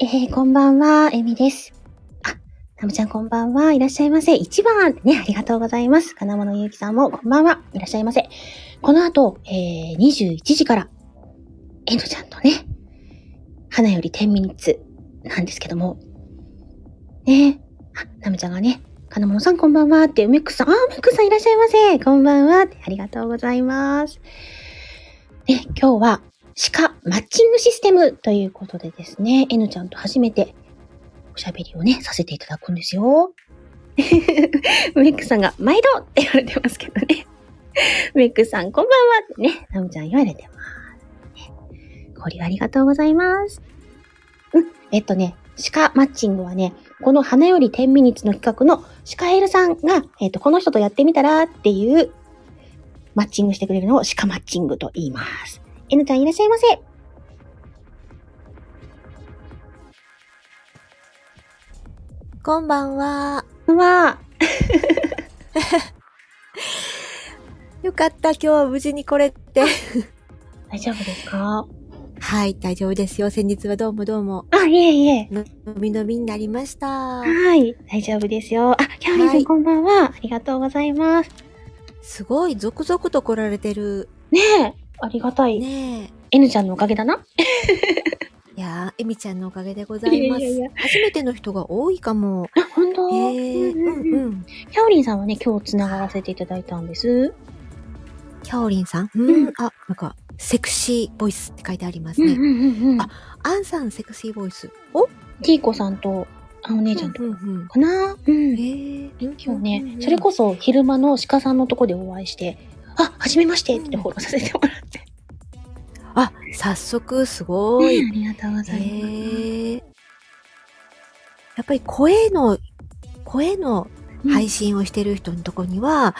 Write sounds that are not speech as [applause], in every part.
えー、こんばんは、えみです。あ、ナムちゃんこんばんは、いらっしゃいませ。1番、ね、ありがとうございます。金物ゆうきさんもこんばんは、いらっしゃいませ。この後、えー、21時から、えのちゃんとね、花より10ミニッツなんですけども、ね、あ、ナムちゃんがね、金物さんこんばんはって、梅ックさん、あ、梅ックさんいらっしゃいませ。こんばんはって、ありがとうございます。ね、今日は、鹿マッチングシステムということでですね、N ちゃんと初めておしゃべりをね、させていただくんですよ。[laughs] メックさんが、毎度って言われてますけどね。メックさん、こんばんはってね、ナムちゃん言われてます。ご利用ありがとうございます。うん、えっとね、鹿マッチングはね、この花より10ミニツの企画の鹿エルさんが、えっと、この人とやってみたらっていうマッチングしてくれるのを鹿マッチングと言います。N ちゃんいらっしゃいませ。こんばんは。うわ [laughs] よかった、今日は無事に来れて。[laughs] 大丈夫ですか？はい、大丈夫ですよ。先日はどうもどうも。あ、いえいえ。のびのびになりました。はい、大丈夫ですよ。あ、キャロリンさん、はいこんばんは。ありがとうございます。すごい、続々と来られてる。ねえ、ありがたい。ね N ちゃんのおかげだな。え。いやー、えみちゃんのおかげでございます。いやいやいや初めての人が多いかも。あ、本当？へえ、うんうんうんうんうん。キャロリンさんはね、今日繋がらせていただいたんです。キャオリンさん？ううんん。あ、なんか、セクシーボイスって書いてありますね。うんうんうんうん。あアンさん、セクシーボイス。お？ティーコさんと、あ、お姉ちゃんとうんうん。かな？うん。へえ。今日ね、それこそ昼間の鹿さんのとこでお会いして、あ、はじめましてってフォローさせてもらって。あ、早速、すごい。ねありがとうございます。へえ。やっぱり声の、声の配信をしてる人のとこには、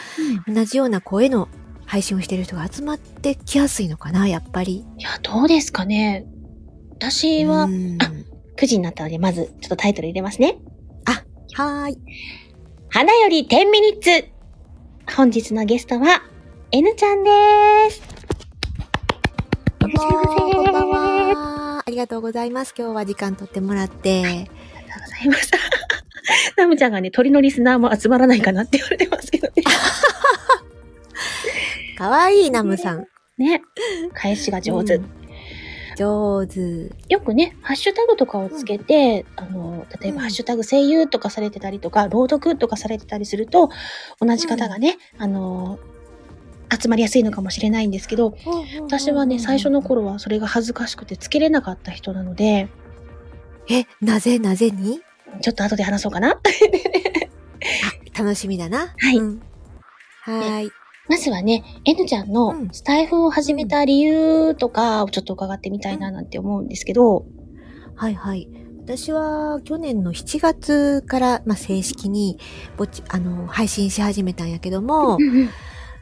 うん同じような声の配信をしてる人が集まってきやすいのかな、やっぱり。いや、どうですかね。私は、うんあ9時になったので、まず、ちょっとタイトル入れますね。はーい。花より10ミニッツ本日のゲストは、N ちゃんです。どうもこんばんは。ありがとうございます。今日は時間取ってもらって。ありがとうございます。[laughs] ナムちゃんがね、鳥のリスナーも集まらないかなって言われてますけどね。[laughs] かわいいナムさん。ね。返しが上手。うん上手。よくね、ハッシュタグとかをつけて、あの、例えばうんハッシュタグ声優とかされてたりとか、朗読とかされてたりすると、同じ方がね、あの、集まりやすいのかもしれないんですけど、私はね、最初の頃はそれが恥ずかしくてつけれなかった人なので、え、なぜなぜに？ちょっと後で話そうかな。[laughs] あ、楽しみだな。はいうんはーい。まずはね、N ちゃんのうんスタイフを始めた理由とかをちょっと伺ってみたいななんて思うんですけど、はいはい。私は去年の7月から、まあ、正式にぼちあの配信し始めたんやけども、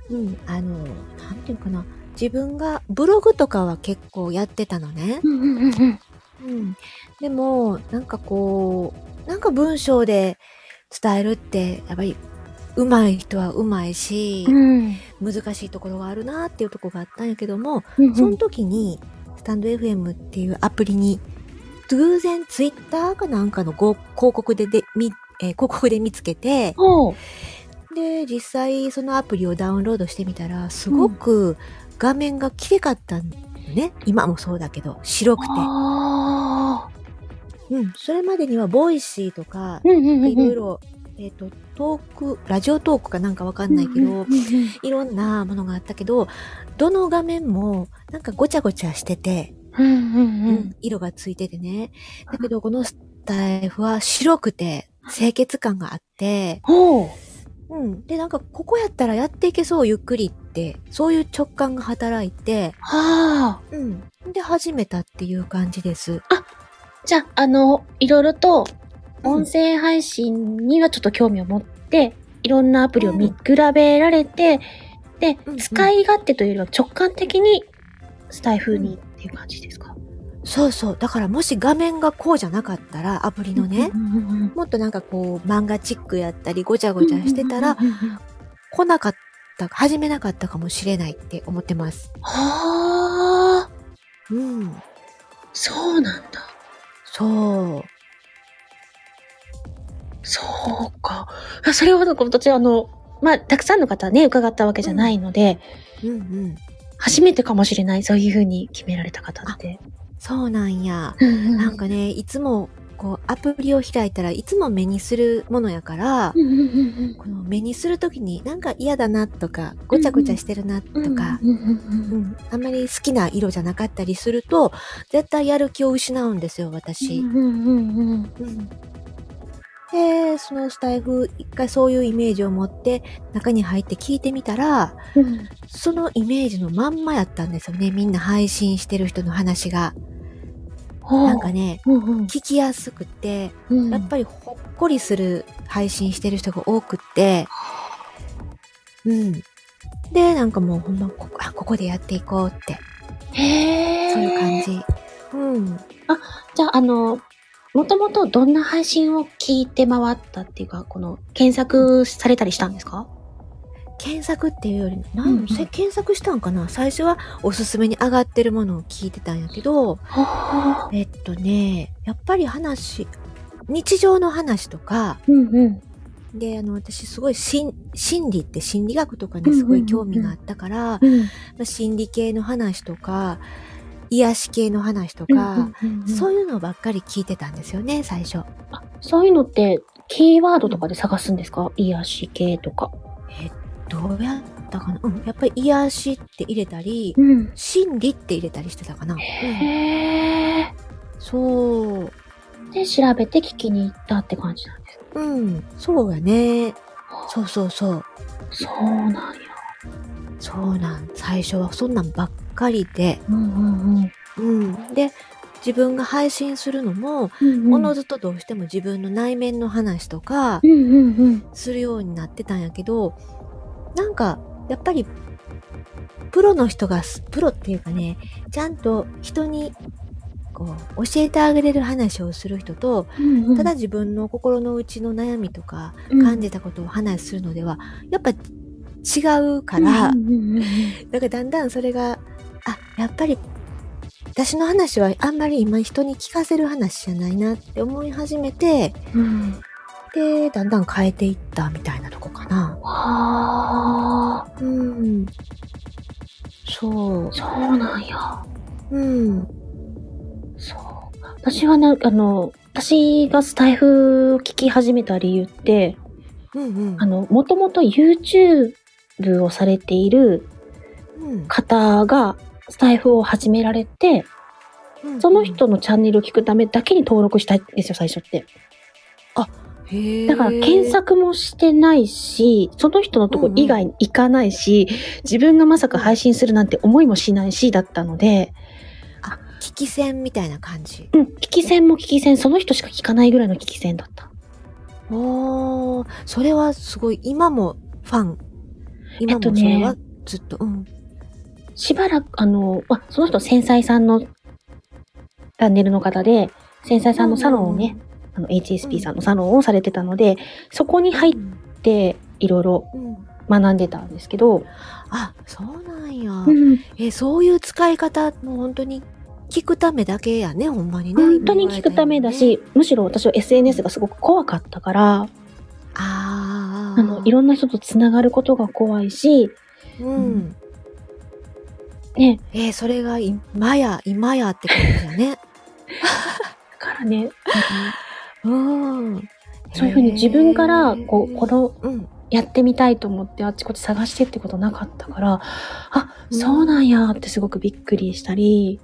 うんあの、なんていうかな。自分がブログとかは結構やってたのね。うんうんうんうんうん。でも、なんかこう、なんか文章で伝えるって、やっぱり上手い人は上手いし、うん難しいところがあるなっていうところがあったんやけども、うんその時に、スタンド FM っていうアプリに、偶然ツイッターかなんかのご広告でで、み、えー広告で見つけて、で、実際そのアプリをダウンロードしてみたら、すごく画面が綺麗かったんだよね。今もそうだけど、白くて。あうん。それまでには、ボイシーとか、いろいろ、えっ、と、トーク、ラジオトークかなんかわかんないけど、いろんなものがあったけど、どの画面もなんかごちゃごちゃしてて、うんうんううんん色がついててね。だけどこのスタイフは白くて清潔感があって、うん。で、なんかここやったらやっていけそうゆっくりって、そういう直感が働いて、はあ。うん。で、始めたっていう感じです。じゃあ、あの、いろいろと、音声配信にはちょっと興味を持って、いろんなアプリを見比べられて、でうんう、ん。使い勝手というよりは直感的にスタイフにっていう感じですか？そうそう。だからもし画面がこうじゃなかったら、アプリのね、うんうんうんもっとなんかこう漫画チックやったりごちゃごちゃしてたら、うんうんうんうん来なかった、始めなかったかもしれないって思ってます。はあ、うん。そうなんだ。そう。そうか。あそれは、私、あの、まあ、たくさんの方ね、伺ったわけじゃないので、うんうん。初めてかもしれない、そういうふうに決められた方って。そうなんや。うんなんかね、いつも、こう、アプリを開いたらいつも目にするものやから、この目にするときになんか嫌だなとか、ごちゃごちゃしてるなとか、うんあんまり好きな色じゃなかったりすると、絶対やる気を失うんですよ、私。で、そのスタイフ、一回そういうイメージを持って中に入って聞いてみたら、うんそのイメージのまんまやったんですよね。みんな配信してる人の話が。なんかね、うんうん聞きやすくて、うんやっぱりほっこりする配信してる人が多くって、うん。で、なんかもうほんまここ、あ、ここでやっていこうって、へーそういう感じ。うん。じゃあ、あの、もともとどんな配信を聞いて回ったっていうか、この、検索されたりしたんですか？検索っていうより、なうんうん。ん、せ検索したんかな？最初はおすすめに上がってるものを聞いてたんやけど、はえっとね、やっぱり話、日常の話とか、うんうん。で、あの、私すごい心心理って心理学とかにすごい興味があったから、うん。まあ、心理系の話とか、癒し系の話とか、そういう。のばっかり聞いてたんですよね、最初。あそういうのって、キーワードとかで探すんですか？癒し系とか。どうやったかな？うん、やっぱり癒しって入れたり、うん。心理って入れたりしてたかな。うんへー。そう。で、調べて聞きに行ったって感じなんですかうん、そうやね。そうそうそう。そうなんや。そうなん。最初はそんなんばっかりで。うんうんうん。で、自分が配信するのも、うん。おのずとどうしても自分の内面の話とかうんうんうん。するようになってたんやけど、なんか、やっぱり、プロの人がす、プロっていうかね、ちゃんと人に、こう、教えてあげれる話をする人と、うんうんただ自分の心の内の悩みとか、うん感じたことをお話しするのでは、やっぱ違うから、うんうんうんうんだからだんだんそれが、あ、やっぱり、私の話はあんまり今人に聞かせる話じゃないなって思い始めて、うん。で、だんだん変えていったみたいなとこかな。はあ、うん。そう。そうなんや。うん。そう。私はね、あの、私がスタイフを聞き始めた理由って、うんうんあ。の、もともと YouTube をされているうん方がスタイフを始められて、その、人のチャンネルを聞くためだけに登録したいんですよ、最初って。へーだから検索もしてないし、その人のとこ以外に行かないし、自分がまさか配信するなんて思いもしないし、だったので、あ、聞き戦みたいな感じ。うん、聞き戦も聞き戦、その人しか聞かないぐらいの聞き戦だった。おー、それはすごい、今もファン。今もそれはずっと、うん。しばらく、あの、あ、その人、繊細さんのチャンネルの方で、繊細さんのサロンをね、あの、HSP さんのサロンをされてたので、そこに入っうんて、いろいろうん学んでたんですけど、あ、そうなんや。うん、え、そういう使い方、もう本当に聞くためだけやね、ほんまにね。本当に聞くためだし、むしろ私は SNS がすごく怖かったから、あーあの、いろんな人とつながることが怖いし、うん。ね、えーそれが今や、今やって感じだね。[laughs] だからね、うん。そういうふうに自分から、こう、この、うん。やってみたいと思ってあっちこっち探してってことなかったから、あ、うんそうなんやってすごくびっくりしたり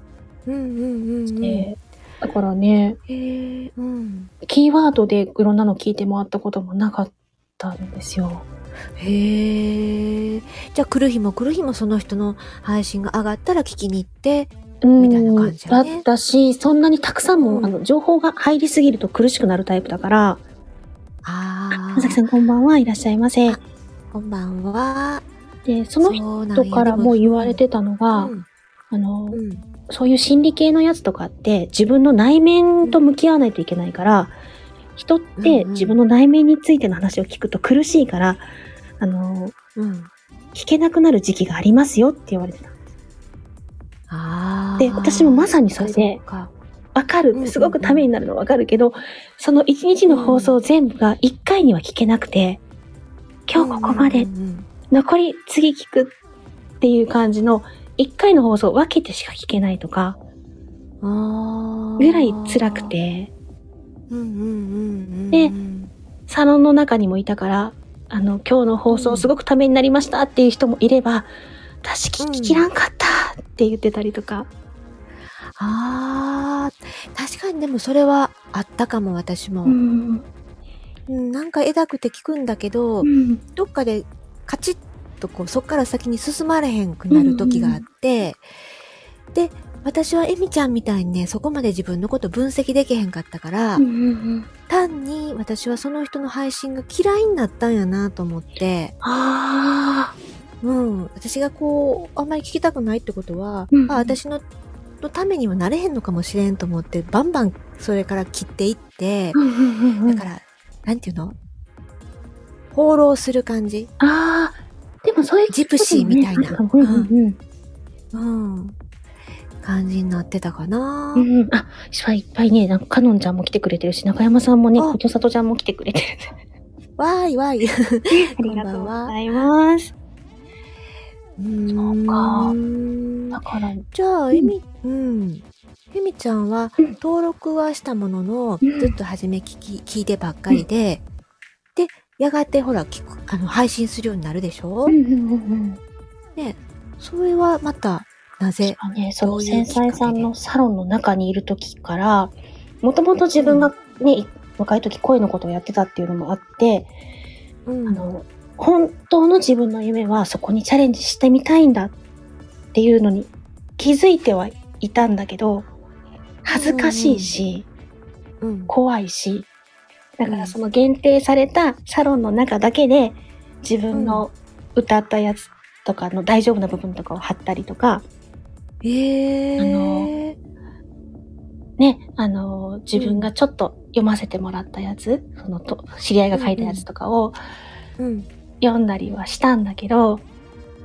うんうんうんうん。して、だからね、うん。キーワードでいろんなの聞いて回ったこともなかったんですよ。へえ。じゃあ来る日も来る日もその人の配信が上がったら聞きに行って。うんみたいな感じだだねったし、そんなにたくさんも、うんあの、情報が入りすぎると苦しくなるタイプだから、あまさきさんこんばんはいらっしゃいませ。こんばんは。で、その人からも言われてたのが、うんあの、うんそういう心理系のやつとかって自分の内面と向き合わないといけないから、人って自分の内面についての話を聞くと苦しいから、あの、うん。聞けなくなる時期がありますよって言われてた。ああ。で私もまさにそれでわかる。すごくためになるのわかるけど、その一日の放送全部が一回には聞けなくて、今日ここまで残り次聞くっていう感じの、一回の放送分けてしか聞けないとか、ぐらい辛く。て。でサロンの中にもいたから、あの、今日の放送すごくためになりましたっていう人もいれば、私聞ききらんかったって言ってたりとか。ああ、確かにでもそれはあったかも、私も。うん。うん、なんか得たくて聞くんだけど、うん。どっかでカチッとこう、そっから先に進まれへんくなる時があって、で、私はエミちゃんみたいにね、そこまで自分のこと分析できへんかったから、うんうん単に私はその人の配信が嫌いになったんやなと思って、あうん、私がこう、あんまり聞きたくないってことは、うんあ私ののためにはなれへんのかもしれんと思って、バンバンそれから切っていってあ。、うんうんうんうん。だから、なんていうの？放浪する感じ。ああ。でもそういうジプシーみたいな。うん。うん。うん。感じになってたかな、うん。うん。あ、いっぱいね、なんかカノンちゃんも来てくれてるし、中山さんもね、あことさとちゃんも来てくれてる。わーいわーい。[laughs] ありがとうございます。そうかだから、じゃあ、うんえみ、うん。えみちゃんはうん登録はしたものの、うんずっと初め聞き、聞いてばっかりで、で、やがてほら、聞く、あの、配信するようになるでしょ、うんうんうんうん。それはまた、なぜ？あね、その繊細さんのサロンの中にいる時から、もともと自分がね、若い時声のことをやってたっていうのもあって、うん。あの、本当の自分の夢はそこにチャレンジしてみたいんだっていうのに気づいてはいたんだけど、恥ずかしいし、うん。怖いし、だかうん。らその限定されたサロンの中だけで自分の歌ったやつとかの大丈夫な部分とかを貼ったりとか、ええあのね、あの、自分がちょっと読ませてもらったやつ、そのと、知り合いが書いたやつとかをうん。読んだりはしたんだけど、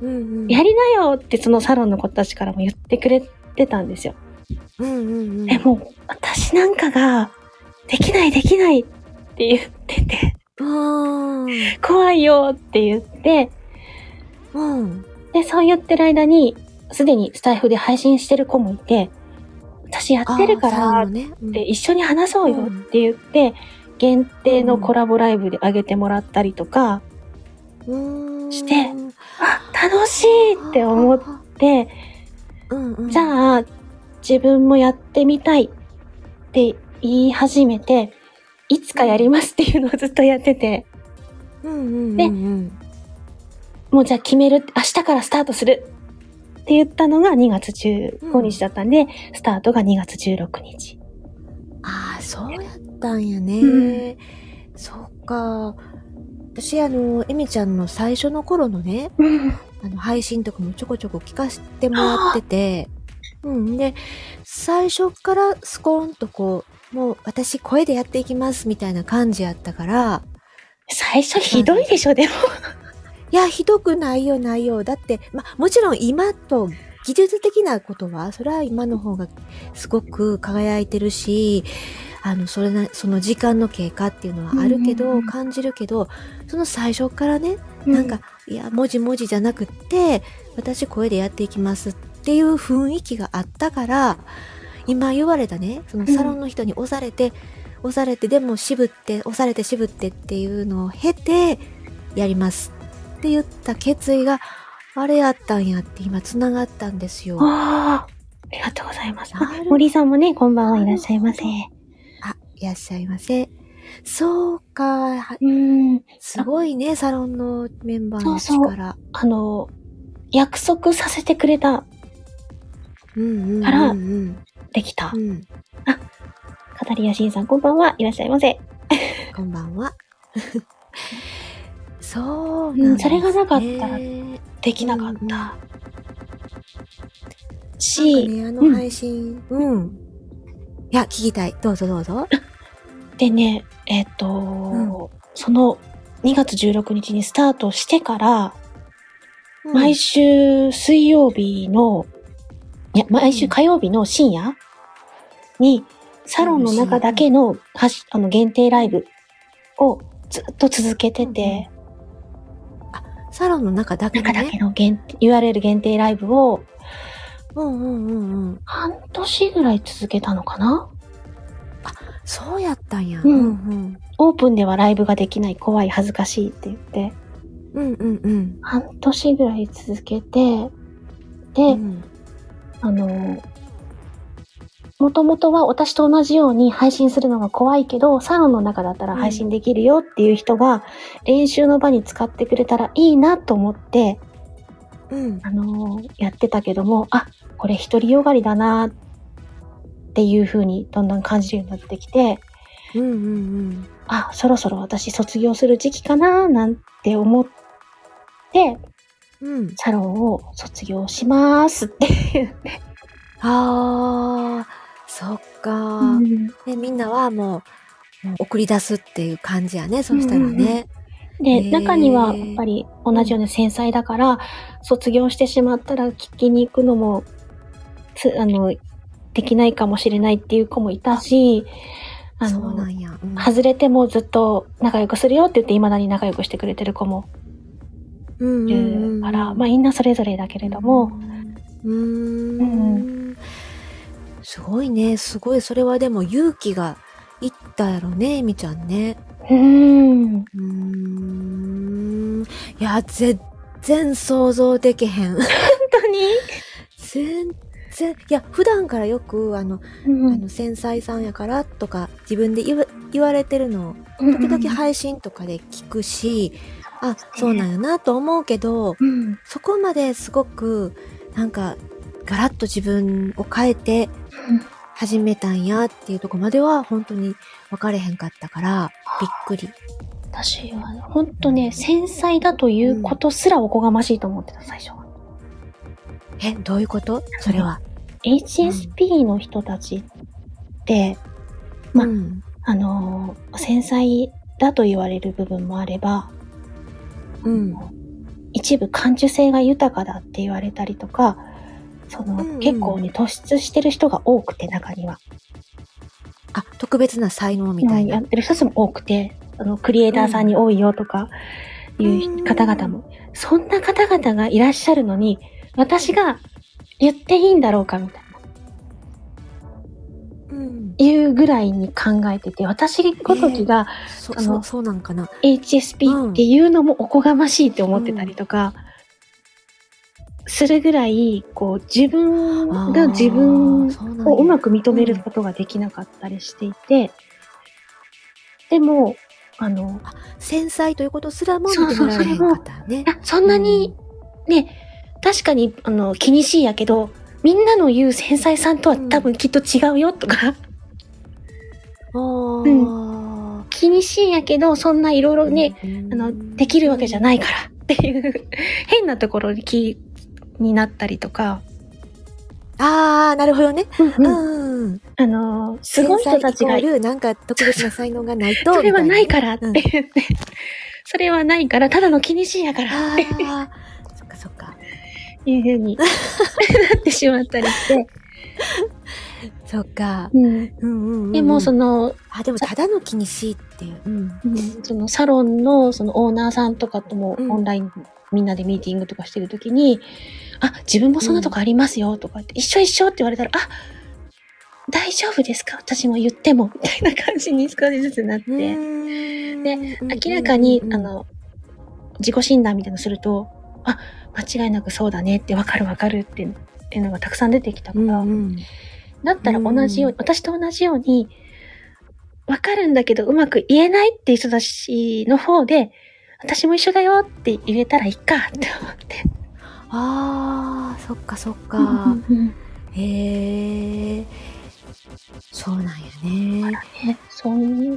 うんうん。やりなよってそのサロンの子たちからも言ってくれてたんですよ。うんうんうん。でも、私なんかが、できないできないって言ってて、うん。怖いよって言って、うん。で、そう言ってる間に、すでにスタイフで配信してる子もいて、私やってるからンドね。うん。で、一緒に話そうよって言って、限定のコラボライブで上げてもらったりとか、うん。してあ、楽しいって思っ、て、じゃあ、自分もやってみたいって言い始めて、いつかやりますっていうのをずっとやってて、でうん、もうじゃあ決める、明日からスタートするって言ったのが2月15日だったんで、スタートが2月16日。ああ、そうやったんやね。うんそっか。私、あの、エミちゃんの最初の頃のね、うん。あの、配信とかもちょこちょこ聞かせてもらってて、うん。で、最初からスコーンとこう、もう私声でやっていきますみたいな感じやったから、最初ひどいでしょ、でも。いや、ひどくないよ、ないよ。だって、ま、もちろん今と技術的なことは、それは今の方がすごく輝いてるし、あの、それな、その時間の経過っていうのはあるけど、うんうんうん。感じるけど、その最初からね、なんか、いや、文字文字じゃなくって、私声でやっていきますっていう雰囲気があったから、今言われたね、そのサロンの人に押されて、押されて、でも渋って、押されて渋ってっていうのを経て、やりますって言った決意が、あれやったんやって今繋がったんですよ。ああ、ありがとうございます。あ森さんもね、こんばんはいらっしゃいませ。あ、いらっしゃいませ。そうか、はうん。すごいね、サロンのメンバーのそうそう力。あの、約束させてくれた、うんうんうん、からうん。できたう。ん。カタリアシンさん、こんばんはいらっしゃいませ。こんばんは。そううんなんねそれがなかったらできなかっうんうんた。かし、ね、あうんの配信、うん。いや、聞きたい。どうぞどうぞ。でね、えっ、と、その2月16日にスタートしてから、うん毎週水曜日の、いや、毎週火曜日の深夜に、サロンの中だけのはしあの限定ライブをずっと続けてて、サロンの中だけで中だけね。の限 URL 限定ライブをうんうんうんうん。半年ぐらい続けたのかな？そうやったんや。うんうんオープンではライブができない、怖い、恥ずかしいって言って、うん。うんうんうん。半年ぐらい続けて、で、うんあの、もともとは私と同じように配信するのが怖いけど、サロンの中だったら配信できるよっていう人が、練習の場に使ってくれたらいいなと思って、うん。あのやってたけども、あ、これ独りよがりだなっていう風にだんだん感じるようになってきて、うんうんうん。あ、そろそろ私卒業する時期かななんて思って、うん。サロンを卒業しますって言って。ああ、そっか、で、みんなはもう、もう送り出すっていう感じやね。そしたらね。で、へー中にはやっぱり同じように繊細だから、卒業してしまったら聞きに行くのも、つあの、できないかもしれないっていう子もいたし、あの、んや。うん外れてもずっと仲良くするよって言って未だに仲良くしてくれてる子もいうんうんうんるから、まあみんなそれぞれだけれども、うーん。すごいね。すごい。それはでも勇気がいったやろね、えみちゃんね。うーん。うーん。いや、全然想像できへん。本当に？全然。いや、普段からよく、あの、うんあの、繊細さんやからとか、自分で言わ言われてるのを、時々配信とかで聞くし、あ、そうなんやなと思うけど、うん。そこまですごく、なんか、ガラッと自分を変えて始めたんやっていうとこまでは本当に分かれへんかったから、びっくり。私はね、本当ね、繊細だということすらおこがましいと思ってた、最初は。え、どういうこと？それは。HSP の人たちって、まうん。あのー繊細だと言われる部分もあれば、うん。一部感受性が豊かだって言われたりとか、その、うんうん結構ね、突出してる人が多くて、中には。あ、特別な才能みたいな。やってる人も多くて、あの、クリエイターさんに多いよとか、いう方々も、そんな方々がいらっしゃるのに、私が言っていいんだろうかみたいな。うん。いうぐらいに考えてて、私ごときがそ、あのそう、そうなんかな。HSP っていうのもおこがましいって思ってたりとか、するぐらい、こう、自分が自分をうまく認めることができなかったりしていて、でも、あの、繊細ということすらもそうそう認められへんかったね。そん。なに、ね、確かに、あの、気にしいやけど、みんなの言う繊細さんとは多分きっと違うよとか、あー。気にしいやけど、そんないろいろね、うん。あの、できるわけじゃないからっていう、変なところに気になったりとか、あー、なるほどね。うんうんうん。あの、すごい人たちが繊細イコールなんか特別な才能がないと。[laughs] それはないかからって言って、それはないから、ただの気にしいやからあってあ、そっかそっか。いうふうに [laughs] なってしまったりして、そっか。うん、うんうんうん。でもその、あ、でもただの気にしいっていう。うん。うんそのサロンのそのオーナーさんとかともうんオンラインみんなでミーティングとかしてるときに、あ、自分もそんなとこありますよとか言って、一緒一緒って言われたら、あ、大丈夫ですか私も言っても、みたいな感じに少しずつなって、で明らかに、あ、の、自己診断みたいなのすると、あ、間違いなくそうだねってわかるわかるってっていうのがたくさん出てきたから、うんうん。だったら同じように、私と同じように、わかるんだけどうまく言えないっていう人たちの方で、私も一緒だよって言えたらいいかって思って。ああ、そっかそっか。うんうんへえ。そうなんやね。ね、そ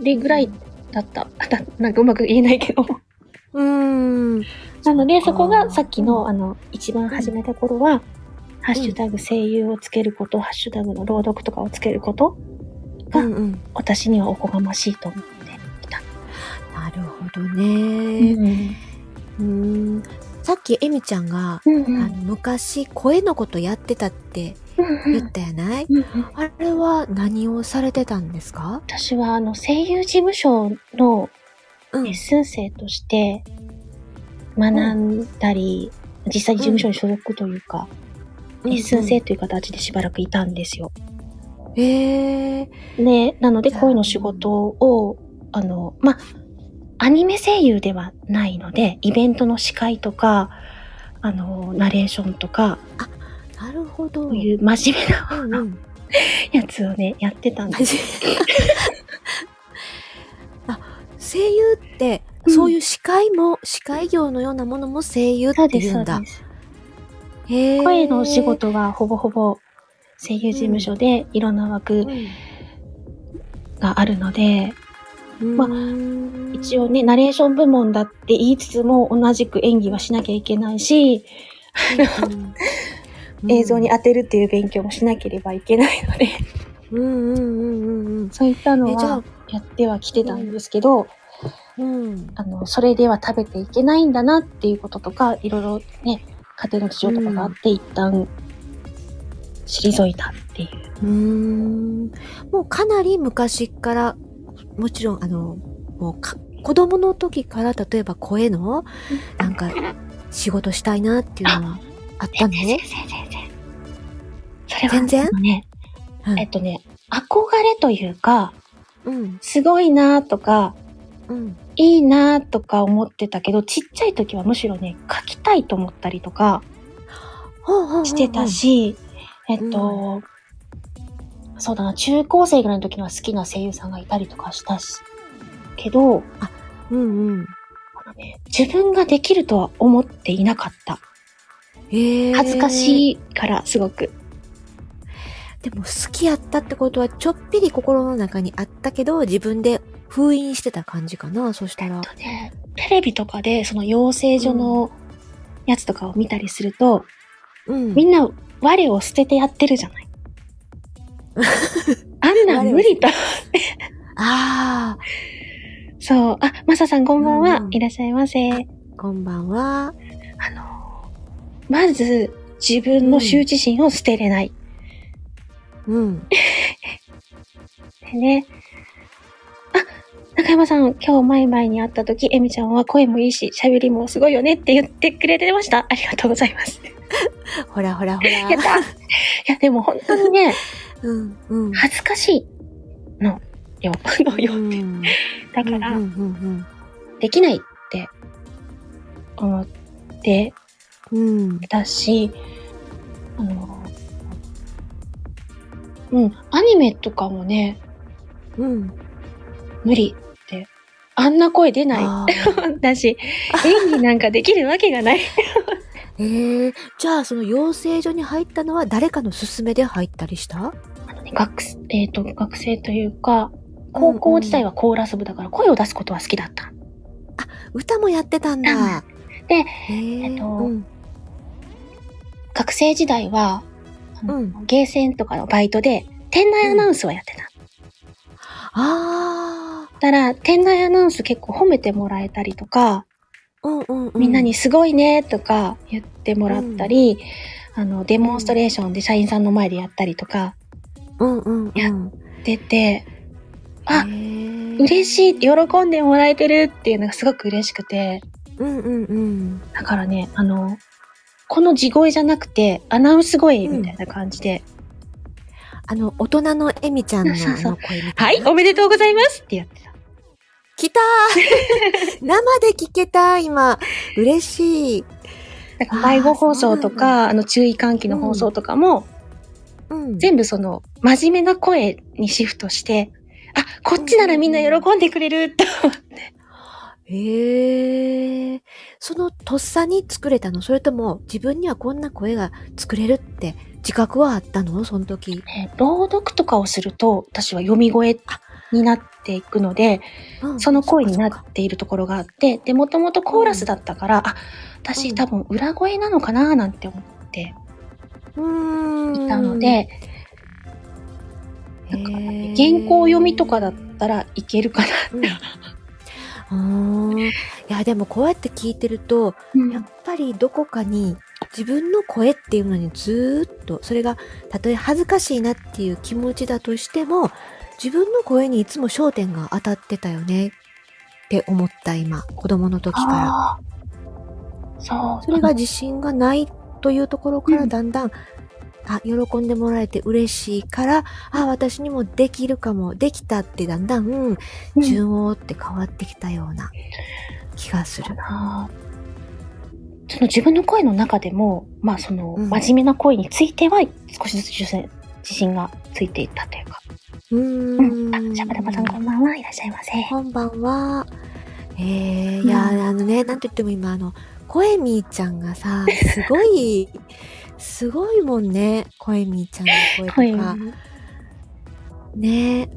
れぐらいだった。あだなんかうまく言えないけど。うん。なので、そこがさっきの、あの、一番始めた頃は、ハッシュタグ声優をつけること、ハッシュタグの朗読とかをつけることが、うんうん。私にはおこがましいと思っていた。なるほどね。うん。さっきエミちゃんが、うんうん。あの昔声のことやってたってうんうん。言ったやない、うんうん。あれは何をされてたんですか？私は、あの、声優事務所のうん。レッスン生として学んだり、実際に事務所に所属というか、レッスン生という形でしばらくいたんですよ。へえで、なので声の仕事を、あの、まあ、アニメ声優ではないので、イベントの司会とか、あの、ナレーションとか、なるほど。そういう真面目なうんうん。[laughs] やつをね、やってたんです。[laughs] あ、声優って、うんそういう司会も、司会業のようなものも声優って言うんだ。そうです。へー声の仕。事はほぼほぼ声優事務所でいろんな枠があるので、うんまあうん一応ね、ナレーション部門だって言いつつも同じく演技はしなきゃいけないし、[laughs] うん映像に当てるっていう勉強もしなければいけないので、うんうんうんうんうん。そういったのは、やってはきてたんですけど、うん。あの、それでは食べていけないんだなっていうこととか、いろいろね、家庭の事情とかがあって、一旦、退いたっていう。うーん。もうかなり昔から、もちろん、あの、もうか、子供の時から、例えば声の、なんか、仕事したいなっていうのはあったの？全然、全然、全然。それは、全然？あのね、うんえっとね、憧れというか、うん。すごいなとか、うん。いいなとか思ってたけど、ちっちゃい時はむしろね、書きたいと思ったりとかしてた。し、えっと、そうだな、中高生ぐらいの時には好きな声優さんがいたりとかしたし、けど、うんうん。あのね自分ができるとは思っていなかった。へえ。恥ずかい。しいから、すごく。でも好きやったってことは、ちょっぴり心の中にあったけど、自分で封印してた感じかな、そしたら。とね、テレビとかでその養成所のやつとかを見たりすると、うん。みんな我を捨ててやってるじゃない。あんなん無理と。ああ、そう。あ、マサさんこんばんは。うんいらっしゃいませ。あこんばんは。の、まず自分の羞恥心を捨てれない。うん。で [laughs] ね。あ、中山さん、今日前々に会った時、エミちゃんは声もいいし、喋りもすごいよねって言ってくれてました。ありがとうございます。[laughs] ほらほらほら。[laughs] やったいや、でも本当にね、うん、うん。恥ずかしいのよ。のよ。うんだから、うんうんできないって思って。たし、あの、うん、アニメとかもね、うん。無理って。あんな声出なあい。[laughs] だし、演技なんかできるわけがない。[laughs] ーええじゃあその養成所に入ったのは誰かの勧めで入ったりした？学生、えっ、と、学生というか、高校時代はコーラス部だから声を出すことは好きだった。歌もやってたんだ。で、へええっとうん。学生時代は、うんゲーセンとかのバイトで、店内アナウンスはやってた。あたら、店内アナウンス結構褒めてもらえたりとか、あ。うんうんうん。みんなにすごいねとか言ってもらったり、あの、デモンストレーションで社員さんの前でやったりとかうんうんうん。や出て、あ嬉嬉しい、喜んでもらえてるっていうのがすごく嬉しくて、うんうんうん。だからね、あの、この地声じゃなくて、アナウンス声みたいな感じで、あの、大人のエミちゃんの声みたはいい、な。おめでとうございますってやってた。来たー [laughs] 生で聞けた今。嬉しい。だから迷子放送とか、あの、注意喚起の放送とかも、うん。全部その、真面目な声にシフトして、あ、こっちならみんな喜んでくれるって思って。へえ。そのとっさに作れたの？それとも自分にはこんな声が作れるって自覚はあったの？その時。えー朗読とかをすると、私は読み声になっていくので、うんその声になそっているところがあって、で、もともとコーラスだったから、あ、うん私多分裏声なのかな？なんて思って。いたので、へなんかー、原稿読みとかだったらいけるかな。うん。うーん。いや、でもこうやって聞いてると、うんやっぱりどこかに自分の声っていうのにずーっと、それがたとえ恥ずかしいなっていう気持ちだとしても、自分の声にいつも焦点が当たってたよねって思った今、子供の時から。そう。それが自信がないというところかうんらだんだん、あ、喜んでもらえて嬉しいから、あ、私にもできるかも、できたってだんだん、うん順応って変わってきたような気がする。あーその自分の声の中でも、まあその、うん真面目な声については少しずつ自信がついていったというか。ううん。ーん。あ、シャバダバさんこんばんは。いらっしゃいませ。こんばんは。えー、うんいや、あのね、なんと言っても今、あの、声みーちゃんがさ、すごい、すごいもんね。声みーちゃんの声声とか。ね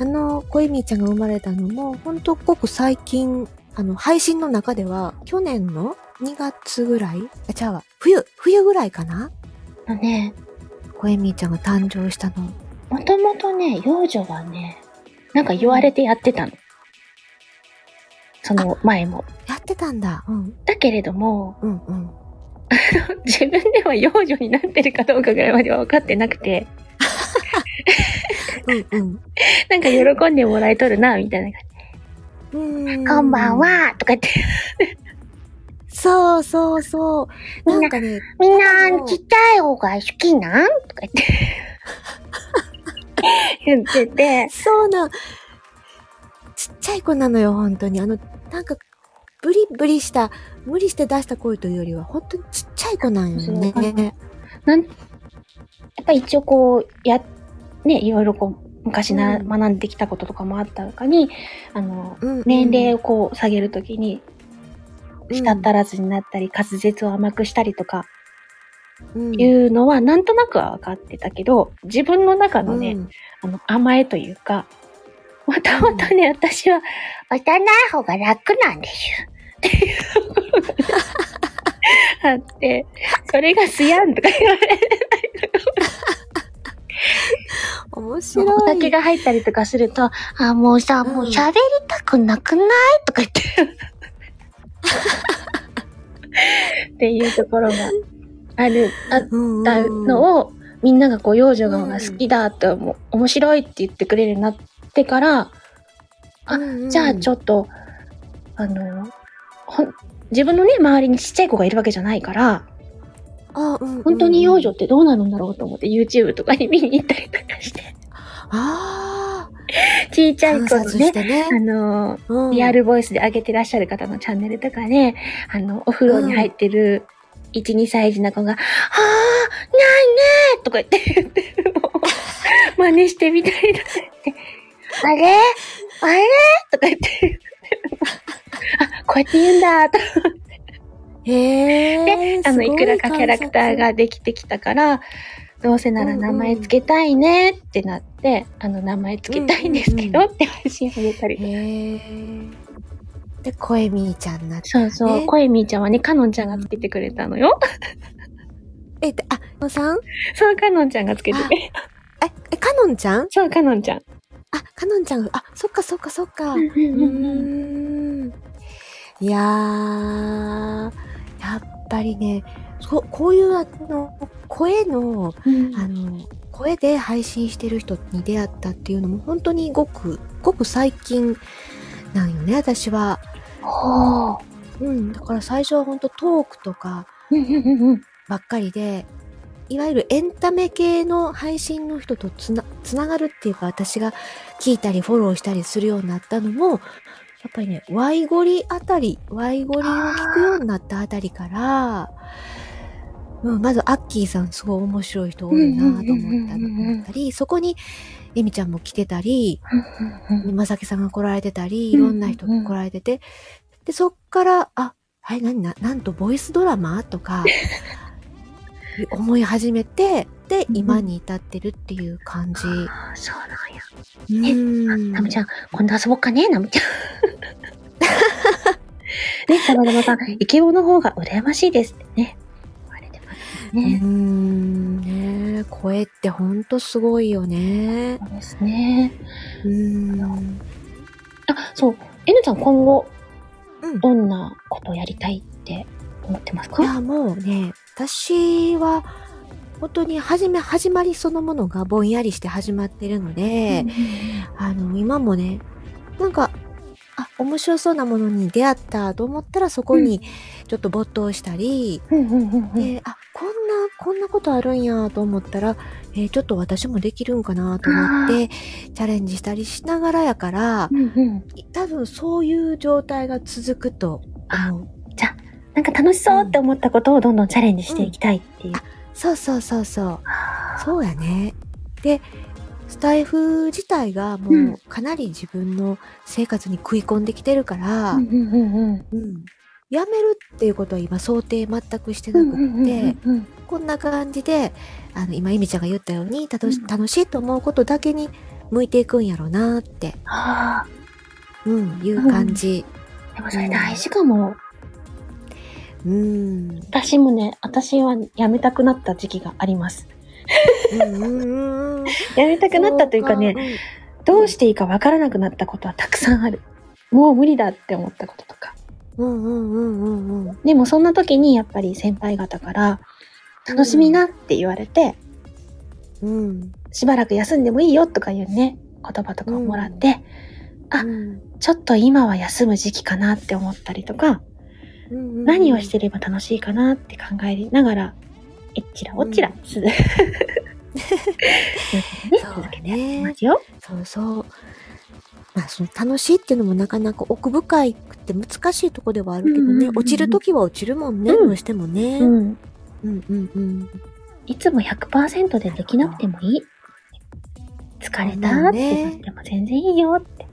あの、声みーちゃんが生まれたのも、ほんとごく最近、あの、配信の中では、去年の2月ぐらいあ、ちゃうわ。冬、冬ぐらいかな？のね、声みーちゃんが誕生したの。もともとね、幼女はね、なんか言われてやってたの。その前も。やってたんだ。うん。だけれども、うんうん。自分では幼女になってるかどうかぐらいまでは分かってなくて、うんうん。なんか喜んでもらえとるな、みたいな感うーじ。こんばん。はとか言って、そうそうそう。みんなんなかね、みんなちっちゃい方が好きなん？とか言って。[laughs] 言ってて、そうなん。ちっちゃい子なのよ、本当に。あの、なんか、ブリブリした、無理して出した声というよりは、本当にちっちゃい子なんよね。なん、やっぱり一応こう、や、ね、いろいろこう、昔な、うん。学んできたこととかもあった中に、あの、うんうん年齢をこう下げるときに、うん。舌足らずになったり、滑舌を甘くしたりとか、うん。いうのはなんとなくは分かってたけど、自分の中のね、うん。あの、甘えというか、もともとね、私は、幼い方が楽なんですよ。っていうところがねあって、それがすやんとか言われて、面白い。お酒が入ったりとかすると、あ、もうさ、うんもう喋りたくなくないとか言って。っていうところがある、あったのを、みんながこう、幼女が好きだって思う、面白いって言ってくれるようになってから、あうんうん。じゃあちょっと、あの、ほん、自分のね、周りにちっちゃい子がいるわけじゃないから、あうんうん本当に幼女ってどうなるんだろうと思って YouTube とかに見に行ったりとかして、あちっちあ、ゃい子のねね。あ。の、うん。リアルボイスで上げてらっしゃる方のチャンネルとかね、あの、お風呂に入ってる1、2歳児の子が、はぁ、ないねとか言って言ってるのを真似してみたりとかして、あれ？あれ？とか言って、あ、こうやって言うんだと。へえ。で、あの、いくらかキャラクターができてきたから、どうせなら名前つけたいねってなって、あの、名前つけたいんですけどうんって配信をげたりへえ。で、声みーちゃんになって。そうそう、ね声みーちゃんはね、かのんちゃんがつけてくれたのよ。え、であ、のさん？そう、かのんちゃんがつけてくれえ、え、かのんちゃん？そう、かのんちゃん。あ、かのんちゃん、あ、そっかそっかそっか。うんうーん。いやー、やっぱりね、ここういうあの、声の、うんあの、声で配信してる人に出会ったっていうのも本当にごく、ごく最近なんよね、私は。ほう。うん。だから最初は本当トークとか。ばっかりで、いわゆるエンタメ系の配信の人とつな、つながるっていうか私が聞いたりフォローしたりするようになったのも、やっぱりね、ワイゴリあたり、ワイゴリを聞くようになったあたりから、うん、まずアッキーさんすごい面白い人多いなと思ったのだったり、そこにエミちゃんも来てたり、まさきさんが来られてたり、いうんろんな人が来られてて、で、そっから、あ、はい、何な、なんとボイスドラマとか、[laughs] 思い始めて、で、うん今に至ってるっていう感じ。あーそうなんや。うんナムちゃん、今度遊ぼっかね、ナムちゃん。[laughs] ね、サバダバさん、イケボの方が羨ましいですってね。言われてますうね。ん、ね声ってほんとすごいよね。そうですね。うん。あ、そう。N ちゃん今後、うんどんなことをやりたいって思ってますか？いや、もうね、私は、本当に始め、始まりそのものがぼんやりして始まってるので、あの、今もね、なんか、あ、面白そうなものに出会ったと思ったらそこにちょっと没頭したり、で、あ、こんな、こんなことあるんやと思ったら、えーちょっと私もできるんかなと思って、チャレンジしたりしながらやから、多分そういう状態が続くと思う。なんか楽しそうって思ったことをどんどんチャレンジしていきたいっていう。そうそうそうそう。あーそうやね。で、スタイフ自体がもうんうかなり自分の生活に食い込んできてるから、うんうんうんうんうんやめるっていうことは今想定全くしてなくって、うんうんうんうんこんな感じで、あの、今、いみちゃんが言ったように、楽しうん楽しいと思うことだけに向いていくんやろうなって、あうん、いう感じ。ーでもそれ大事かも。うん。私もね、私はやめたくなった時期があります。うんうんうん。[laughs] やめたくなったというかね、どうしていいかわからなくなったことはたくさんある。もう無理だって思ったこととか。うんうんうんうんうん。でもそんな時にやっぱり先輩方から、楽しみなって言われて、うん。しばらく休んでもいいよとかいうね、言葉とかをもらって、あうんちょっと今は休む時期かなって思ったりとか、うんうん何をしてれば楽しいかなって考えながら、えっちらおっちら、う [laughs] 続けていきねま。すよ。そうそう。まあ、その楽しいっていうのもなかなか奥深いくて難しいとこではあるけどね、うんうんうんうん落ちるときは落ちるもんね、うんどうしてもね。ううんん。うんうんいつも100%でできなくてもいい。疲れたってなっても全然いいよって。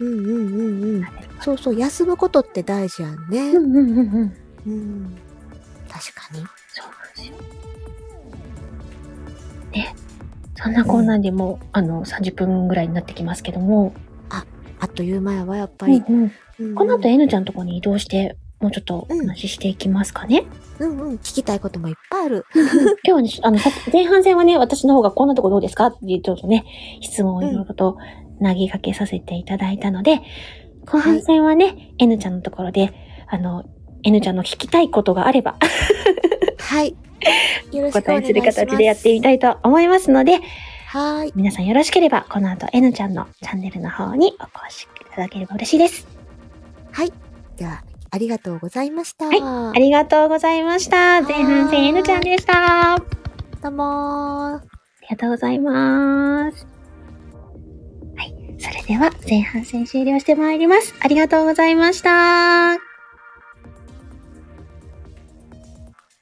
うんうんうんうん。そうそう、休むことって大事やんね。うんうんうんうん。うん。確かに。そうなんですよ。ね。そんなこんなんでもう、あの、30分ぐらいになってきますけども、あっという間やわ、やっぱり。うんうんうんこの後 N ちゃんのとこに移動して、もうちょっとお話ししていきますかね。うんうん、聞きたいこともいっぱいある。[laughs] 今日はね、あの、さ前半戦はね、私の方がこんなとこどうですかっていうちょっとね、質問をいろいろと投げかけさせていただいたので、後半戦はね、N ちゃんのところで、あの、N ちゃんの聞きたいことがあれば、はい。よろおしくお答えする願いします。形でやってみたいと思いますので、はい。皆さんよろしければ、この後 N ちゃんのチャンネルの方にお越しいただければ嬉しいです。はい。では、ありがとうございました。はいありがとうございました。前半戦 N ちゃんでした。あどうもー。りがとうございます。それでは前半戦終了してまいります。ありがとうございました。